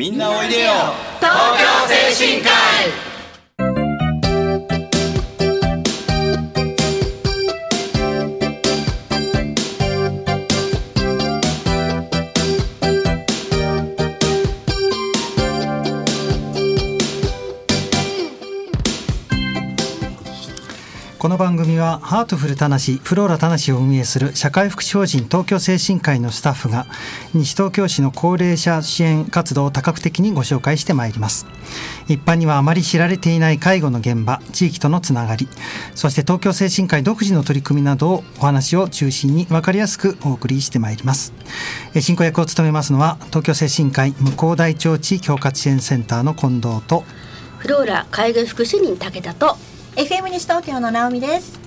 みんなおいでよ。東京精神科医。この番組はハートフルたなしフローラたなしを運営する社会福祉法人東京精神科医のスタッフが西東京市の高齢者支援活動を多角的にご紹介してまいります。一般にはあまり知られていない介護の現場地域とのつながりそして東京精神科医独自の取り組みなどをお話を中心に分かりやすくお送りしてまいります。進行役を務めますのは東京精神科医向こう大町地域包括支援センターの近藤とフローラ介護福祉人武田と FM 西東京の直美です。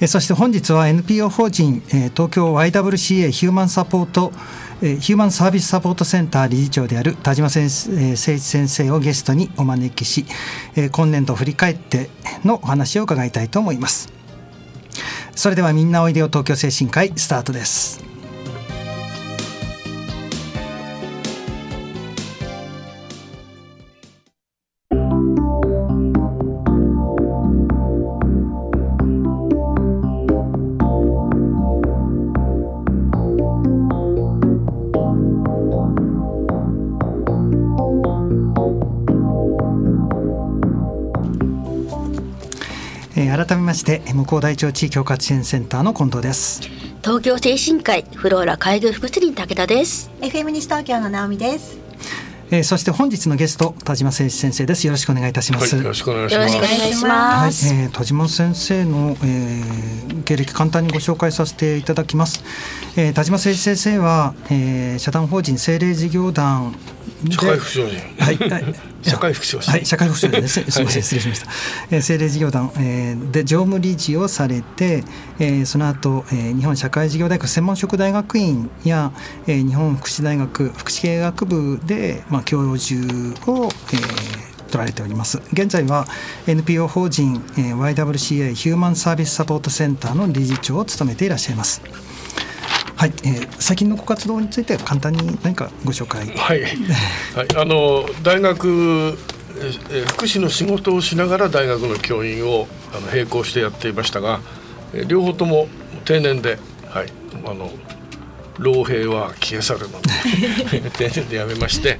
えそして本日は NPO 法人、え東京 YWCA ヒューマンサポートえヒューマンサービスサポートセンター理事長である田島先生,、え誠一先生をゲストにお招きし、え今年度振り返ってのお話を伺いたいと思いますそれではみんなおいでよ東京精神科医スタートですえー改めまして向こう大町地域包括支援センターの近藤です東京精神科医フローラ介護福祉人武田です FM 西東京の直美です。えーそして本日のゲスト田島誠一先生ですよろしくお願いいたします、はい、よろしくお願いしよます。はい、えー、田島先生の、えー、経歴簡単にご紹介させていただきます。えー、田島誠一先生は、えー、社団法人政令事業団で社会福祉法人。はい、はい社会福祉法人はい、社会福祉です。すみません、失礼しました。えー、政令事業団、えー、で常務理事をされて、えー、その後、えー、日本社会事業大学専門職大学院や、えー、日本福祉大学福祉経営学部で、まあ、教授を、えー取られております現在は NPO 法人、えー YWCA ヒューマンサービスサポートセンターの理事長を務めていらっしゃいますはい、えー、最近のご活動について簡単に何かご紹介はい。はい、あの大学えー福祉の仕事をしながら大学の教員をあの並行してやっていましたが、えー両方とも定年で、はい、あの老兵は消え去るので 定年で辞めまして、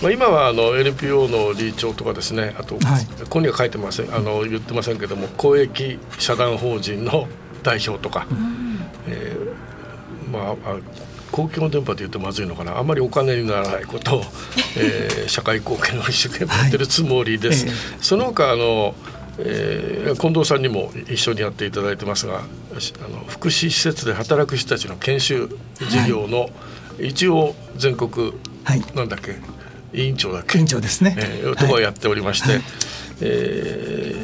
まあ今はあの NPO の理事長とかですね、あと、はいここには書いてません、あの言ってませんけども、公益社団法人の代表とか。えーまああ公共の電波で言うとまずいのかな。あまりお金にならないことを、えー社会貢献を一生懸命やってるつもりです。はいえ。その他あの、えー近藤さんにも一緒にやっていただいてますがしあの福祉施設で働く人たちの研修事業の、一応全国はい。なんだっけ委員長だっけ？委員長ですね。えーとやっておりまして、はい。え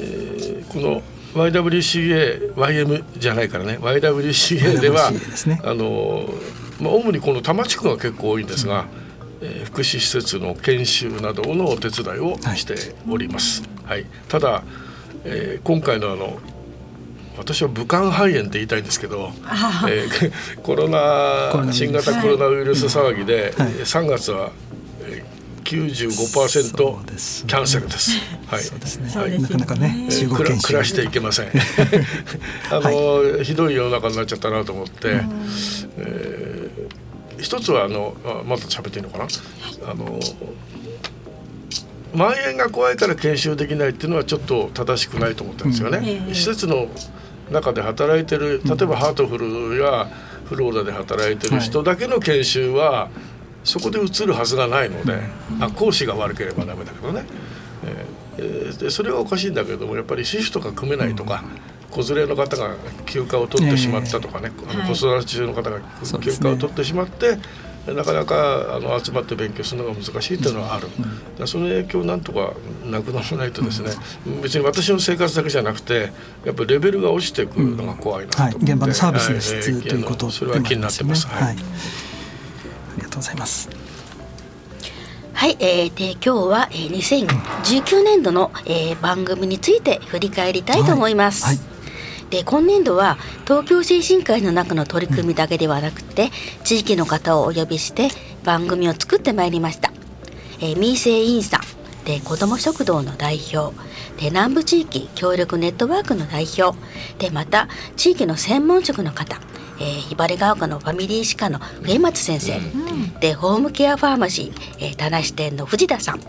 ーこの YWCA、YM じゃないからね。YWCA ではね。あの、まあ、主にこの多摩地区が結構多いんですが、えー福祉施設の研修などのお手伝いをしております。はい。ただ、えー今回のあの私は武漢肺炎って言いたいんですけど、えー コロナ新型コロナウイルス騒ぎで、はい。3月はえー95%そうですねキャンセルです。はい。そうですね。はいなかなかね、えー暮らしていけません。あの、ひどい世の中になっちゃったなと思って、えー一つはあのあまだ喋っていいのかな？あの蔓延が怖いから研修できないっていうのはちょっと正しくないと思ってるんですよね。うんええ施設の中で働いてる例えばハートフルやフローラで働いてる人だけの研修はそこで移るはずがないので、あ講師が悪ければダメだけどね、えーえーでそれはおかしいんだけどもやっぱりシフトが組めないとか、子連れの方が休暇を取ってしまったとかね、あの子育て中の方が休暇を取ってしまって、なかなかあの集まって勉強するのが難しいというのはある、その影響をなんとかなくならないとですね、別に私の生活だけじゃなくてやっぱりレベルが落ちていくのが怖いなとはい、思って、現場のサービスのはい。質ということそれは気になってます。はい、ありがとうございます。はい、えー、で今日は、えー、2019年度の、えー、番組について振り返りたいと思います。はいで今年度は東京精神科医の中の取り組みだけではなくて、地域の方をお呼びして番組を作ってまいりました。えー、民生委員さんで子ども食堂の代表で南部地域協力ネットワークの代表でまた地域の専門職の方えー、ひばりが丘のファミリー歯科の上松先生、うん、でホームケアファーマシー、えー、田無店の藤田さん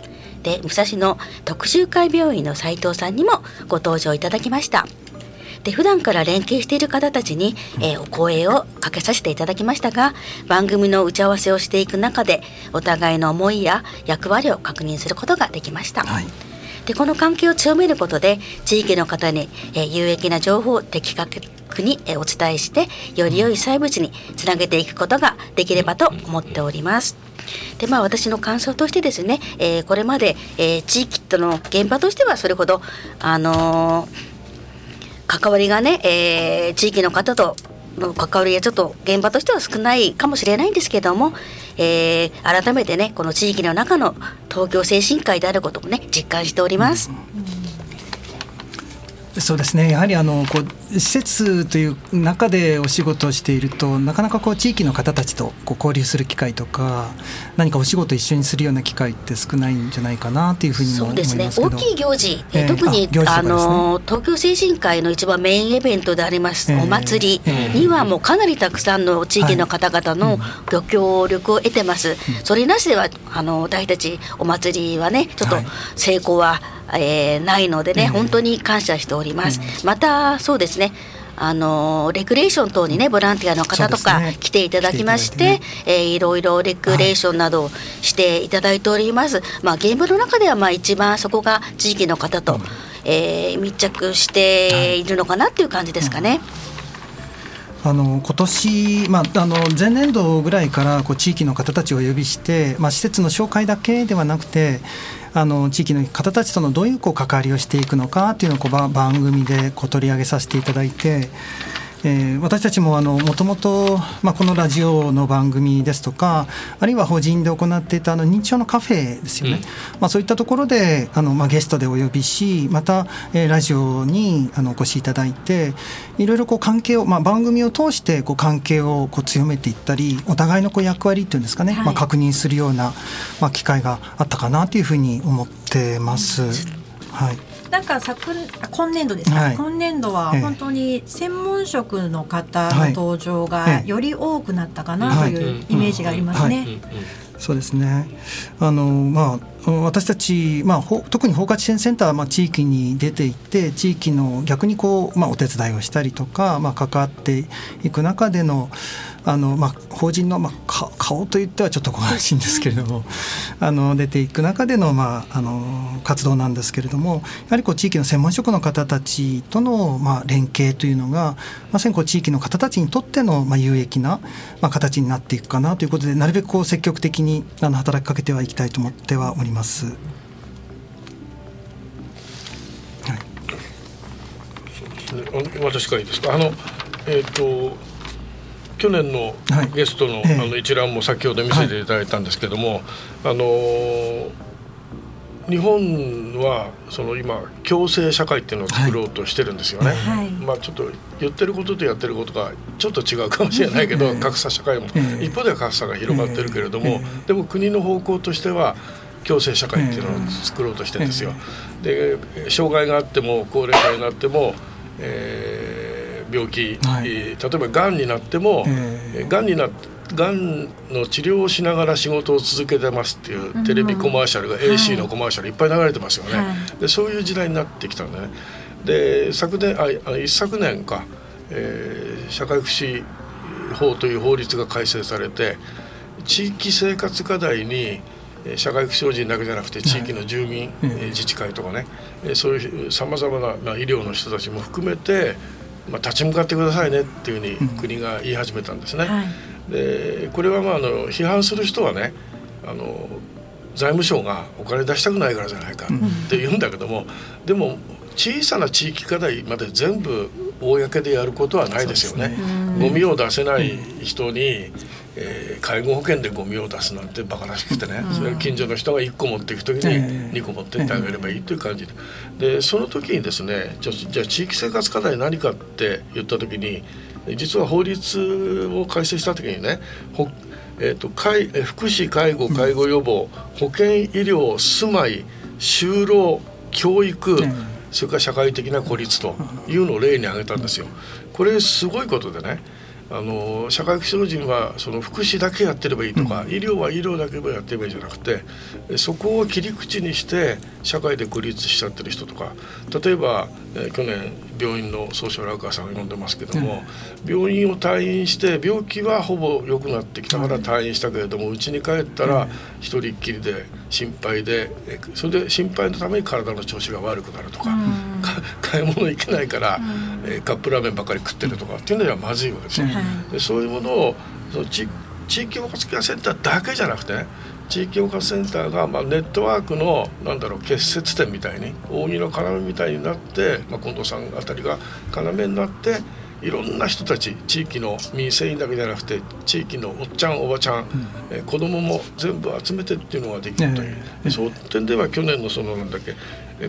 で武蔵野特集会病院の斉藤さんにもご登場いただきました。で普段から連携している方たちに、えー、お声をかけさせていただきましたが番組の打ち合わせをしていく中でお互いの思いや役割を確認することができました。はいでこの関係を強めることで地域の方に、えー、有益な情報を的確に、え、お伝えしてより良い細物につなげていくことができればと思っております。でまあ私の感想としてですね、えー、これまで、えー、地域との現場としてはそれほどあのー関わりがね、えー、地域の方との関わりがちょっと現場としては少ないかもしれないんですけども、えー、改めてねこの地域の中の東京精神科医であることもね実感しております。うんそうですね。やはりあのこう施設という中でお仕事をしているとなかなかこう地域の方たちとこう交流する機会とか何かお仕事一緒にするような機会って少ないんじゃないかなというふうに思いますけど。そうですね。大きい行事、えー、特にあ、ね、の東京精神科医の一番メインイベントであります、えー、お祭りにはもうかなりたくさんの地域の方々のご協力を得てます、はいうん、それなしではあの私たちお祭りはねちょっと成功は、はいえー、ないのでね、本当に感謝しております。またそうですねあのレクレーション等にねボランティアの方とか来ていただきまして、ね。えー、いろいろレクレーションなどをしていただいております。はい、まあ現場の中ではまあ一番そこが地域の方と、うん、えー、密着しているのかなっていう感じですかね。あの今年、まあ、あの前年度ぐらいからこう地域の方たちを呼びして、まあ、施設の紹介だけではなくてあの地域の方たちとのどういうこう関わりをしていくのかというのをこう番組でこう取り上げさせていただいて。えー、私たちももともとこのラジオの番組ですとかあるいは法人で行っていたあの認知症のカフェですよね、うん、まあ、そういったところであの、まあ、ゲストでお呼びしまた、えー、ラジオにあのお越しいただいていろいろこう関係を、まあ、番組を通してこう関係をこう強めていったりお互いのこう役割っていうんですかね、はい、まあ、確認するような、まあ、機会があったかなというふうに思ってます。はいなんか昨今年度ですか、はい、今年度は本当に専門職の方の登場がより多くなったかなというイメージがありますね。そうですね。あの、まあ、私たち、まあ、特に包括支援センターは、まあ、地域に出ていって地域の逆にこう、まあ、お手伝いをしたりとか、まあ、関わっていく中でのあの、まあ、法人の、まあ、顔といってはちょっと詳しいんですけれどもあの出ていく中での,、まあ、あの活動なんですけれどもやはりこう地域の専門職の方たちとの、まあ、連携というのがまさにこう地域の方たちにとっての、まあ、有益な、まあ、形になっていくかなということでなるべくこう積極的にあの働きかけてはいきたいと思ってはおります。はい、そうですね私からいいですか？あのえっ、ー、と去年のゲストの,、あの一覧も先ほど見せていただいたんですけども、あの日本はその今共生社会っていうのを作ろうとしてるんですよね。はい、まあちょっと言ってることとやってることがちょっと違うかもしれないけど、格差社会も、一方では格差が広がってるけれども、でも国の方向としては共生社会っていうのを作ろうとしてるんですよ。で障害があっても高齢者になっても、えー病気、はい、例えばがんになっても、えー、がんにながんの治療をしながら仕事を続けてますっていうテレビコマーシャルが AC のコマーシャルいっぱい流れてますよね、はい、でそういう時代になってきたんだね。で昨年あ一昨年か、えー、社会福祉法という法律が改正されて地域生活課題に社会福祉法人だけじゃなくて地域の住民、はい、自治会とかね。そういうさまざまな医療の人たちも含めてまあ、立ち向かってくださいねっていうふうに国が言い始めたんですね。うんはい、でこれはまああの批判する人はねあの財務省がお金出したくないからじゃないかって言うんだけども、うん、でも小さな地域課題まで全部公でやることはないですよね。ね。ゴミを出せない人に、えー、介護保険でゴミを出すなんてバカらしくてね、それ近所の人が1個持っていく時に2個持ってってあげればいいという感じで。でその時にですねじゃじゃあ地域生活課題何かって言った時に実は法律を改正した時にねえーと、介福祉介護介護予防、保健医療住まい就労教育、それから社会的な孤立というのを例に挙げたんですよ。これすごいことでねあの社会福祉法人はその福祉だけやってればいいとか、うん、医療は医療だけやってればいいじゃなくてそこを切り口にして社会で孤立しちゃってる人とか例えば、えー、去年病院のソーシャルワーカーさんが呼んでますけども、うん、病院を退院して病気はほぼ良くなってきたから退院したけれどもうち、に帰ったら一人っきりで心配でそれで心配のために体の調子が悪くなるとか、うん、買い物行けないから、えー、カップラーメンばっかり食ってるとかっていうのはまずいわけですよ。でそういうものをその地地域包括ケアセンターだけじゃなくてね地域包括センターが、まあ、ネットワークのなんだろう結節点みたいに扇の要みたいになって、まあ、近藤さんあたりが要になっていろんな人たち地域の民生委員だけじゃなくて地域のおっちゃんおばちゃん、うん、え子供も全部集めてっていうのができるという、えー、そういう点では去年のそのなんだっけ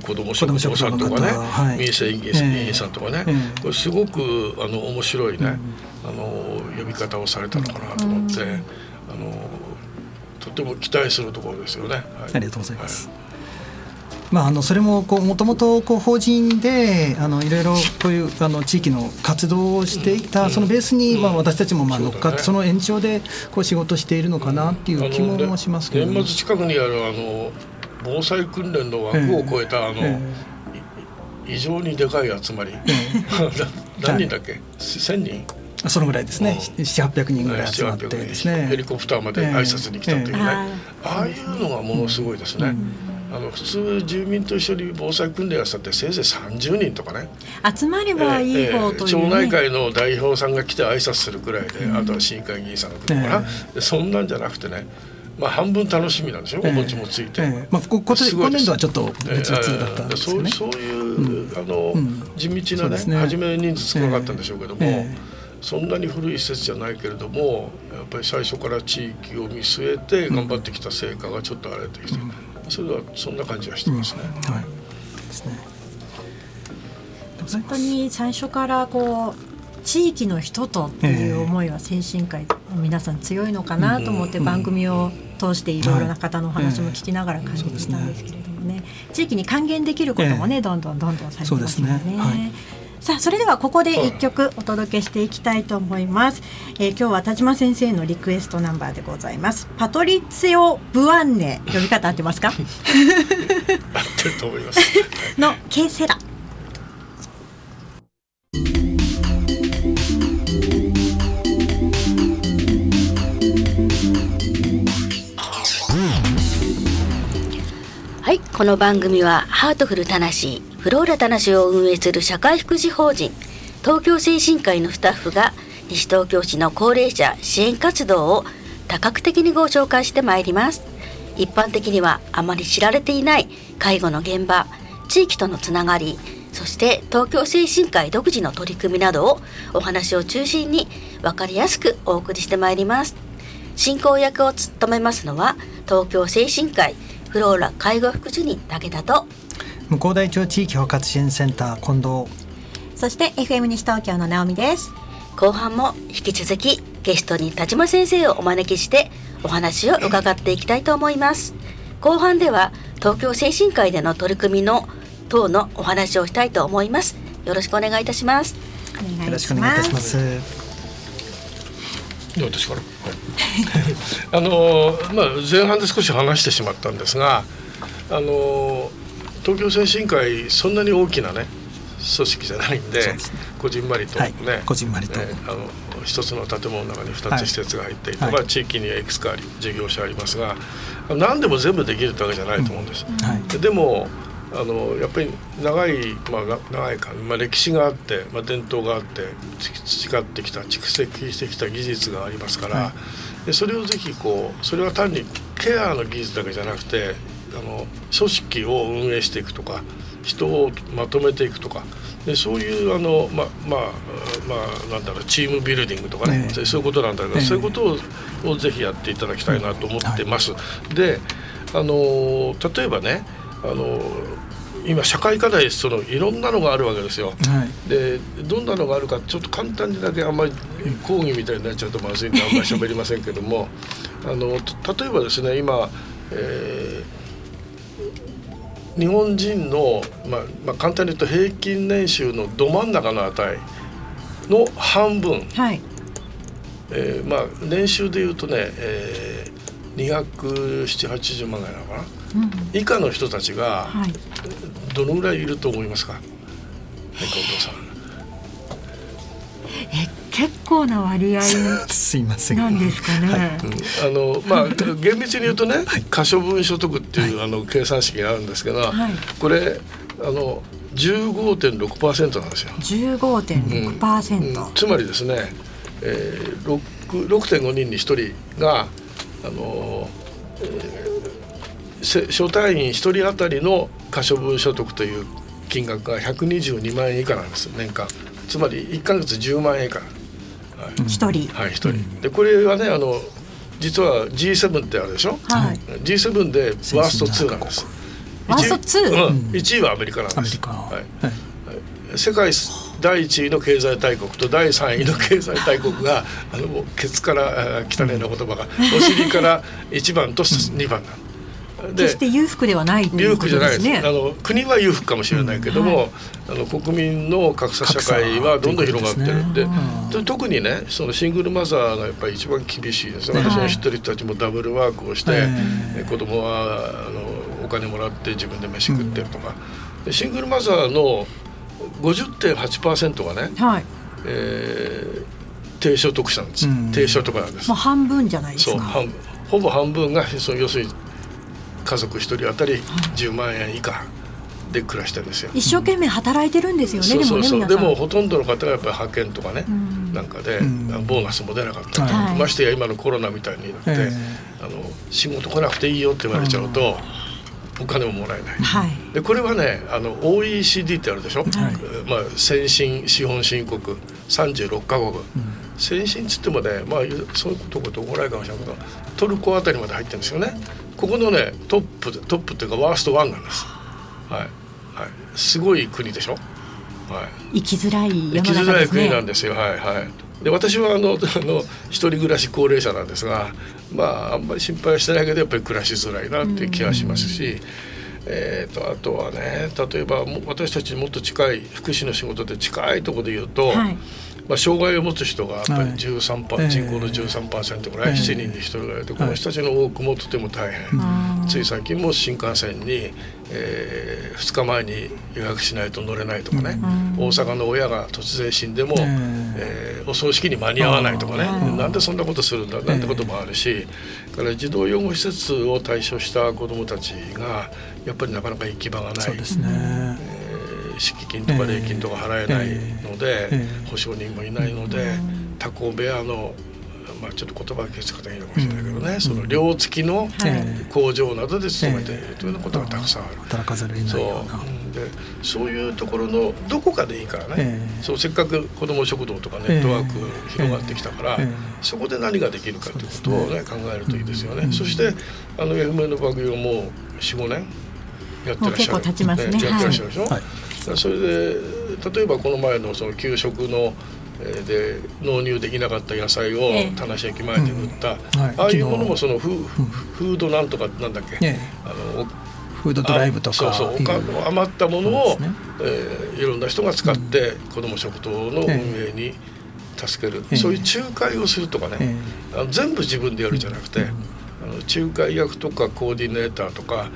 子ども食堂さんとかね、はい、民生委員さんとかね、えー、これすごくあの面白いね、うん、あの呼び方をされたのかなと思って、うん、あのとても期待するところですよね。はい、ありがとうございます。はいまあ、あのそれももともと法人であのいろいろこういうあの地域の活動をしていた、そのベースに、まあ、私たちもまあ乗っかって、その延長でこう仕事しているのかなっていう気もしますけど、ね、年末近くにあるあの防災訓練の枠を超えた、あの、異常にでかい集まり、何人だっけ、1000人？そのぐらいですね、七八百人ぐらい集まってですね、ヘリコプターまで挨拶に来たというね、ああいうのがものすごいですね。あの普通住民と一緒に防災訓練やったってせいぜい30人とかね。集まればいい方という、ね、町内会の代表さんが来て挨拶するくらいで、うん、あとは市議会議員さんが来るのかな、えそんなんじゃなくてねまあ、半分楽しみなんでしょ、えお餅もついて、えまあ、こ今年度はちょっと別々だったんですよね、そうそういう、うん、あの、うん、地道なねね。初め人数少なかったんでしょうけども、そんなに古い施設じゃないけれどもやっぱり最初から地域を見据えて頑張ってきた成果がちょっと荒れてきて、それはそんな感じはしてますね。はい。ですね。本当に最初からこう地域の人とっていう思いは精神科医の皆さん強いのかなと思って番組を通していろいろな方のお話も聞きながら感じていたんですけれどもね。地域に還元できることもねどんどんどんどんされてますよね。さあそれではここで一曲お届けしていきたいと思います、えー、今日は田島先生のリクエストナンバーでございます。パトリッツィオ・ブアンネ呼び方合ってますか？合ってると思います。のケセラこの番組はハートフルたなしフローラたなしを運営する社会福祉法人東京精神科医のスタッフが西東京市の高齢者支援活動を多角的にご紹介してまいります。一般的にはあまり知られていない介護の現場地域とのつながりそして東京精神科医独自の取り組みなどをお話を中心に分かりやすくお送りしてまいります。進行役を務めますのは東京精神科医フローラ介護福祉人武田と。向こう大町地域包括支援センター近藤。そして FM 西東京の直美です。後半も引き続きゲストに田島先生をお招きしてお話を伺っていきたいと思います。後半では東京精神科医での取り組みの等のお話をしたいと思います。よろしくお願いいたします。よろしくお願いいたします私から、はい。あのまあ、前半で少し話してしまったんですが、あの東京精神科医そんなに大きなね組織じゃないんで、ね、こじんまりとね、はい、こじんまりと、ね、あの一つの建物の中に2つ施設が入っていて、はい、まあ、地域にはいくつかあり事業者ありますが何でも全部できるってわけじゃないと思うんです。うん。はい、でもあのやっぱり長い、まあ、長いか、まあ、歴史があって、まあ、伝統があって培ってきた蓄積してきた技術がありますから、はい、でそれをぜひこうそれは単にケアの技術だけじゃなくてあの組織を運営していくとか人をまとめていくとかでそういうあのままあまあなんだろうチームビルディングとかね、ねそういうことなんだけど、ね、そういうことををぜひやっていただきたいなと思ってます。はい、であの例えばねあの今社会課題そのいろんなのがあるわけですよ。はい。でどんなのがあるかちょっと簡単にだけあんまり講義みたいになっちゃうとまずいんであんまり喋りませんけども あのと例えばですね今、えー日本人の、まあまあ、簡単に言うと平均年収のど真ん中の値の半分、はい。えーまあ、年収でいうとね、えー、27080万ぐらいなのかな、うん以下の人たちがはい。どのぐらいいると思いますか、はい、近藤さん。え結構な割合 すいません。なんですかね、うん。あのまあ厳密に言うとね、可処分所得っていう、あの計算式があるんですけど、はい。これあの15.6%なんですよ。15.6%、うん。つまりですね、えー、6 6.5人に1人があの、えーせ初対員1人当たりの可処分所得という金額が122万円以下なんです年間。つまり1か月10万円以下、はい一人、はい、一人。でこれはねあの実は G7 ってあるでしょ、はい。G7 でワースト2なんです。ワースト21位,、うん、1位はアメリカなんです。はい。はい。世界第1位の経済大国と第3位の経済大国があのケツから汚いな言葉がお尻から1番と2番なの。決して裕福ではないとい裕うこと福じゃないです。あの国は裕福かもしれないけども、あの国民の格差社会はどんどん広がってるんでですね。で特にねそのシングルマザーがやっぱり一番厳しいです、はい。私の知ってる人たちもダブルワークをして、ええ子供はあのお金もらって自分で飯食ってるとか、でシングルマザーの50.8%がね、はい。えー低所得者なんです、うん。低所得なんです。もう。半分じゃないですか。そう半分。ほぼ半分がその要するに家族一人当たり10万円以下で暮らしてるんですよ。一生懸命働いてるんですよね、そうそうそう。ででもね皆さん。もほとんどの方がやっぱり派遣とかね、ん。なんかで、うん。ボーナスも出なかった。り、はい。ましてや今のコロナみたいになって、えあの仕事来なくていいよって言われちゃうと、お金ももらえない。はい。でこれはねあの OECD ってあるでしょ、まあ、先進資本新国36カ国、先進っつってもね、まあ、そういうことこと怒られるかもしれないけどトルコあたりまで入ってるんですよね。ここのねトップでトップっていうかワーストワンなんです、はい。はい、すごい国でしょ、はい、生きづらい生世のきづらい国なんですよ。はいはい。で私はあの あの一人暮らし高齢者なんですが、まああんまり心配はしてないけどやっぱり暮らしづらいなっていう気がしますし。えー、とあとはね例えば私たちにもっと近い福祉の仕事で近いところで言うと、はいまあ、障害を持つ人がやっぱりはい。13パ、ええ。人口の13%ぐらい、ええ。7人に1人ぐらいでこの人たちの多くもとても大変、うんつい最近も新幹線に、え2日前に予約しないと乗れないとかね、大阪の親が突然死んでも、ええ。ーお葬式に間に合わないとかね。なんでそんなことするんだなんてこともあるし、だから児童養護施設を対象した子どもたちがやっぱりなかなか行き場がない。そうですね。えー敷金とか礼金とか払えないので、保証人もいないので、タコ部屋の、まあ、ちょっと言葉が気をつけたらいいのかもしれないけどね、その寮付きのはい。工場などで勤めているというようなことがたくさんある。働かざるそう。でそういうところのどこかでいいからね、ええ。そうせっかく子ども食堂とかネットワーク広がってきたから、ええ。ええそこで何ができるかということをね考えるといいですよね。うん。そしてあの FM の番組をもう45年やってらっしゃる。もう結構経ちますね。やってらっしゃるでしょ、はいそれで例えばこの前のその給食のえーで納入できなかった野菜をええ。田無駅前で売った、うんはい。ああいうものもそのフ,、フードなんとかなんだっけ、ええ。あのフードドライブとかそうそう余ったものを、ね。えーいろんな人が使って子ども食堂の運営に助ける、ええ。そういう仲介をするとかね、えあの全部自分でやるじゃなくて、あの仲介役とかコーディネーターとか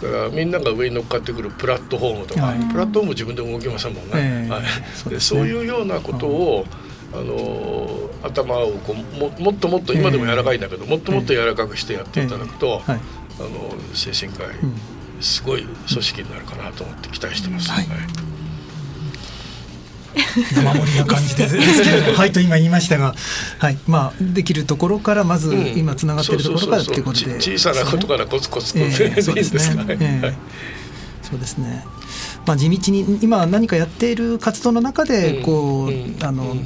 からみんなが上に乗っかってくるプラットフォームとか、はい。プラットフォーム自分で動きませんもんね。ええ。はい。そうでそういうようなことを、あの頭をこうももっともっと今でも柔らかいんだけど、もっともっと柔らかくしてやっていただくと、ええ。はい。あの精神科医、ん。すごい組織になるかなと思って期待してます。はい。はい生盛りな感じで。ですけれどもはいと今言いましたが、はいまあできるところからまずうん。今つながっているところからっていうことで、ち小さなことからコツコツと、えね。えそうですね。ええ。はいそうですね。まあ地道に今何かやっている活動の中でうん。こう、うん。あの、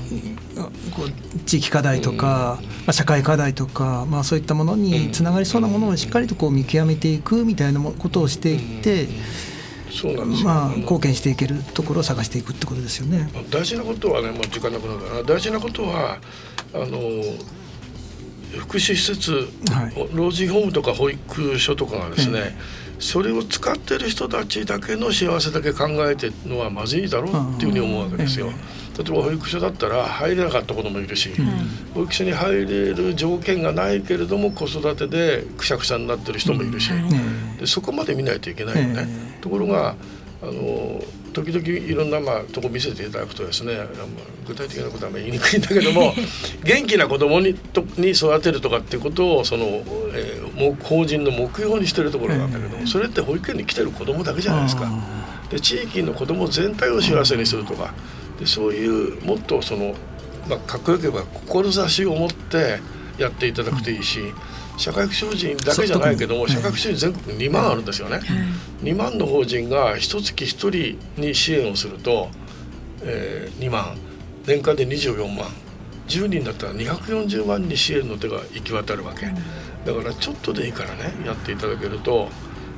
こう地域課題とか、まあ社会課題とかまあそういったものにつながりそうなものをしっかりとこう見極めていくみたいなもことをしていって、そうなんですよ、まあ、貢献していけるところを探していくってことですよね。大事なことはね、もう時間なくなるから大事なことはあの福祉施設、はい、老人ホームとか保育所とかがですね、ええ、それを使ってる人たちだけの幸せだけ考えてるのはまずいだろうっていうふうに思うわけですよ。え、例えば保育所だったら入れなかった子どもいるし、うん、保育所に入れる条件がないけれども子育てでくしゃくしゃになってる人もいるし、でそこまで見ないといけないよね。ところがあの時々いろんなまあとこ見せていただくとですね具体的なことは言いにくいんだけども 元気な子供にとに育てるとかっていうことをその、えー、法人の目標にしてるところなんだけどもそれって保育園に来てる子供だけじゃないですか。で地域の子供全体を幸せにするとかでそういうもっとその、まあ、かっこよければ志を持ってやっていただくといいし。社会福祉法人だけじゃないけども社会福祉法人全国2万あるんですよね、2万の法人が一月1人に支援をすると、えー、2万。年間で24万。10人だったら240万に支援の手が行き渡るわけ。だからちょっとでいいからねやっていただけると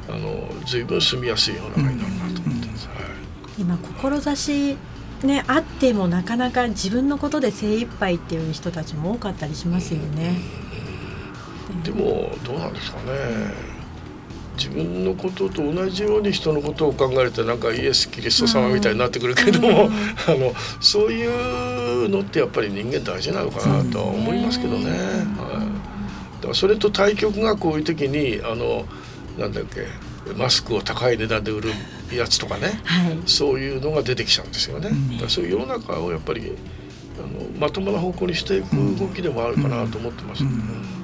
あの随分住みやすい世の中になるなと思ってます、はい、今志ね、あってもなかなか自分のことで精一杯っていう人たちも多かったりしますよね。でもどうなんですかね。自分のことと同じように人のことを考えるとなんかイエス・キリスト様みたいになってくるけども、うん、あのそういうのってやっぱり人間大事なのかなとは思いますけどね。はい、だからそれと対局がこういう時にあのなんだっけマスクを高い値段で売るやつとかね、はい、そういうのが出てきちゃうんですよね。だからそういう世の中をやっぱりあのまともな方向にしていく動きでもあるかなと思ってます、ね。うん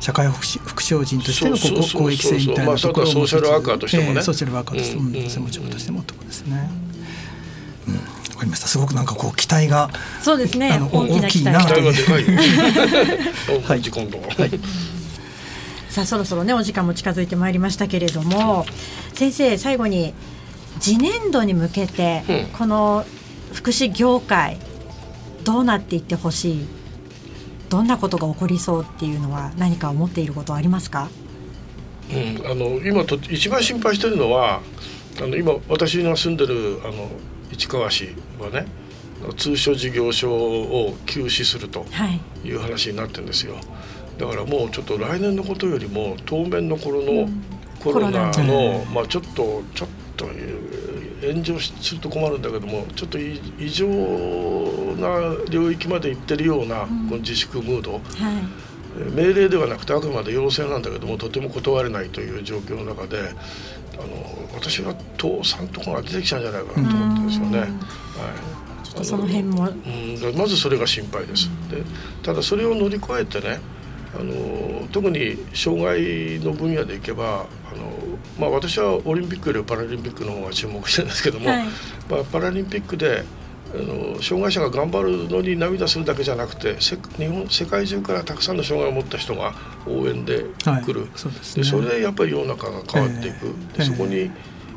社会福祉福祉法人としての公益性みたいなところも、ソーシャルワーカーとしてもね、ソーシャルワーカーとしても、専門職としてもところですね。うん、わかりました。すごくなんかこう期待がそうですね。大きな期待がでか い。はい、今度。はい。さあそろそろねお時間も近づいてまいりましたけれども、先生最後に次年度に向けて、この福祉業界どうなっていってほしい？どんなことが起こりそうっていうのは何か思っていることはありますか、うん、あの今と一番心配してるのはあの今私が住んでるあの市川市はね通所事業所を休止するという話になってるんですよ。だからもうちょっと来年のことよりも当面の頃のコロナの、まあちょっとちょっと炎上すると困るんだけどもちょっと異常な領域まで行ってるような、この自粛ムード、はい、命令ではなくてあくまで要請なんだけどもとても断れないという状況の中であの私は倒産とかが出てきちゃうんじゃないかなと思ってですよね。はい。ちょっとその辺も、うん、まずそれが心配です。でただそれを乗り越えてねあの特に障害の分野でいけばあの、まあ、私はオリンピックよりパラリンピックの方が注目してるんですけども、はい、まあ、パラリンピックであの障害者が頑張るのに涙するだけじゃなくて日本世界中からたくさんの障害を持った人が応援で来る、はい、そで、ね、それでやっぱり世の中が変わっていく、えー、でそこに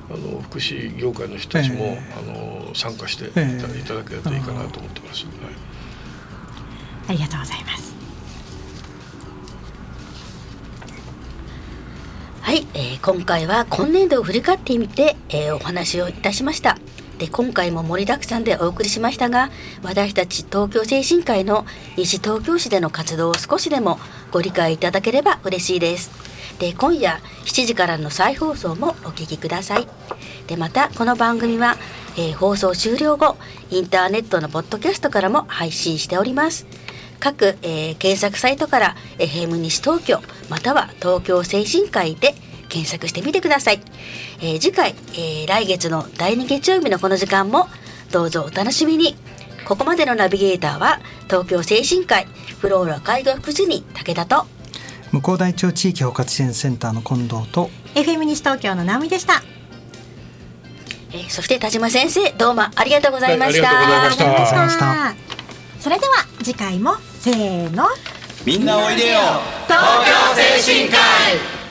あの福祉業界の人たちも、えー、あの参加してい。た,、いただけるといいかなと思ってます、はい、ありがとうございますはい、えー、今回は今年度を振り返ってみて、えー、お話をいたしました。で今回も盛りだくさんでお送りしましたが私たち東京精神科医の西東京市での活動を少しでもご理解いただければ嬉しいです。で今夜7時からの再放送もお聞きください。でまたこの番組は、えー、放送終了後インターネットのポッドキャストからも配信しております。各、えー、検索サイトから FM 西東京または東京精神科医で検索してみてください、えー、次回、えー、来月の第2月曜日のこの時間もどうぞお楽しみに。ここまでのナビゲーターは東京精神科医フローラ介護福祉に武田と向こう大町地域包括支援センターの近藤と FM 西東京の直美でした、えー、そして田島先生どうもありがとうございました、ありがとうございました。それでは次回もせーの。みんなおいでよ。東京精神科医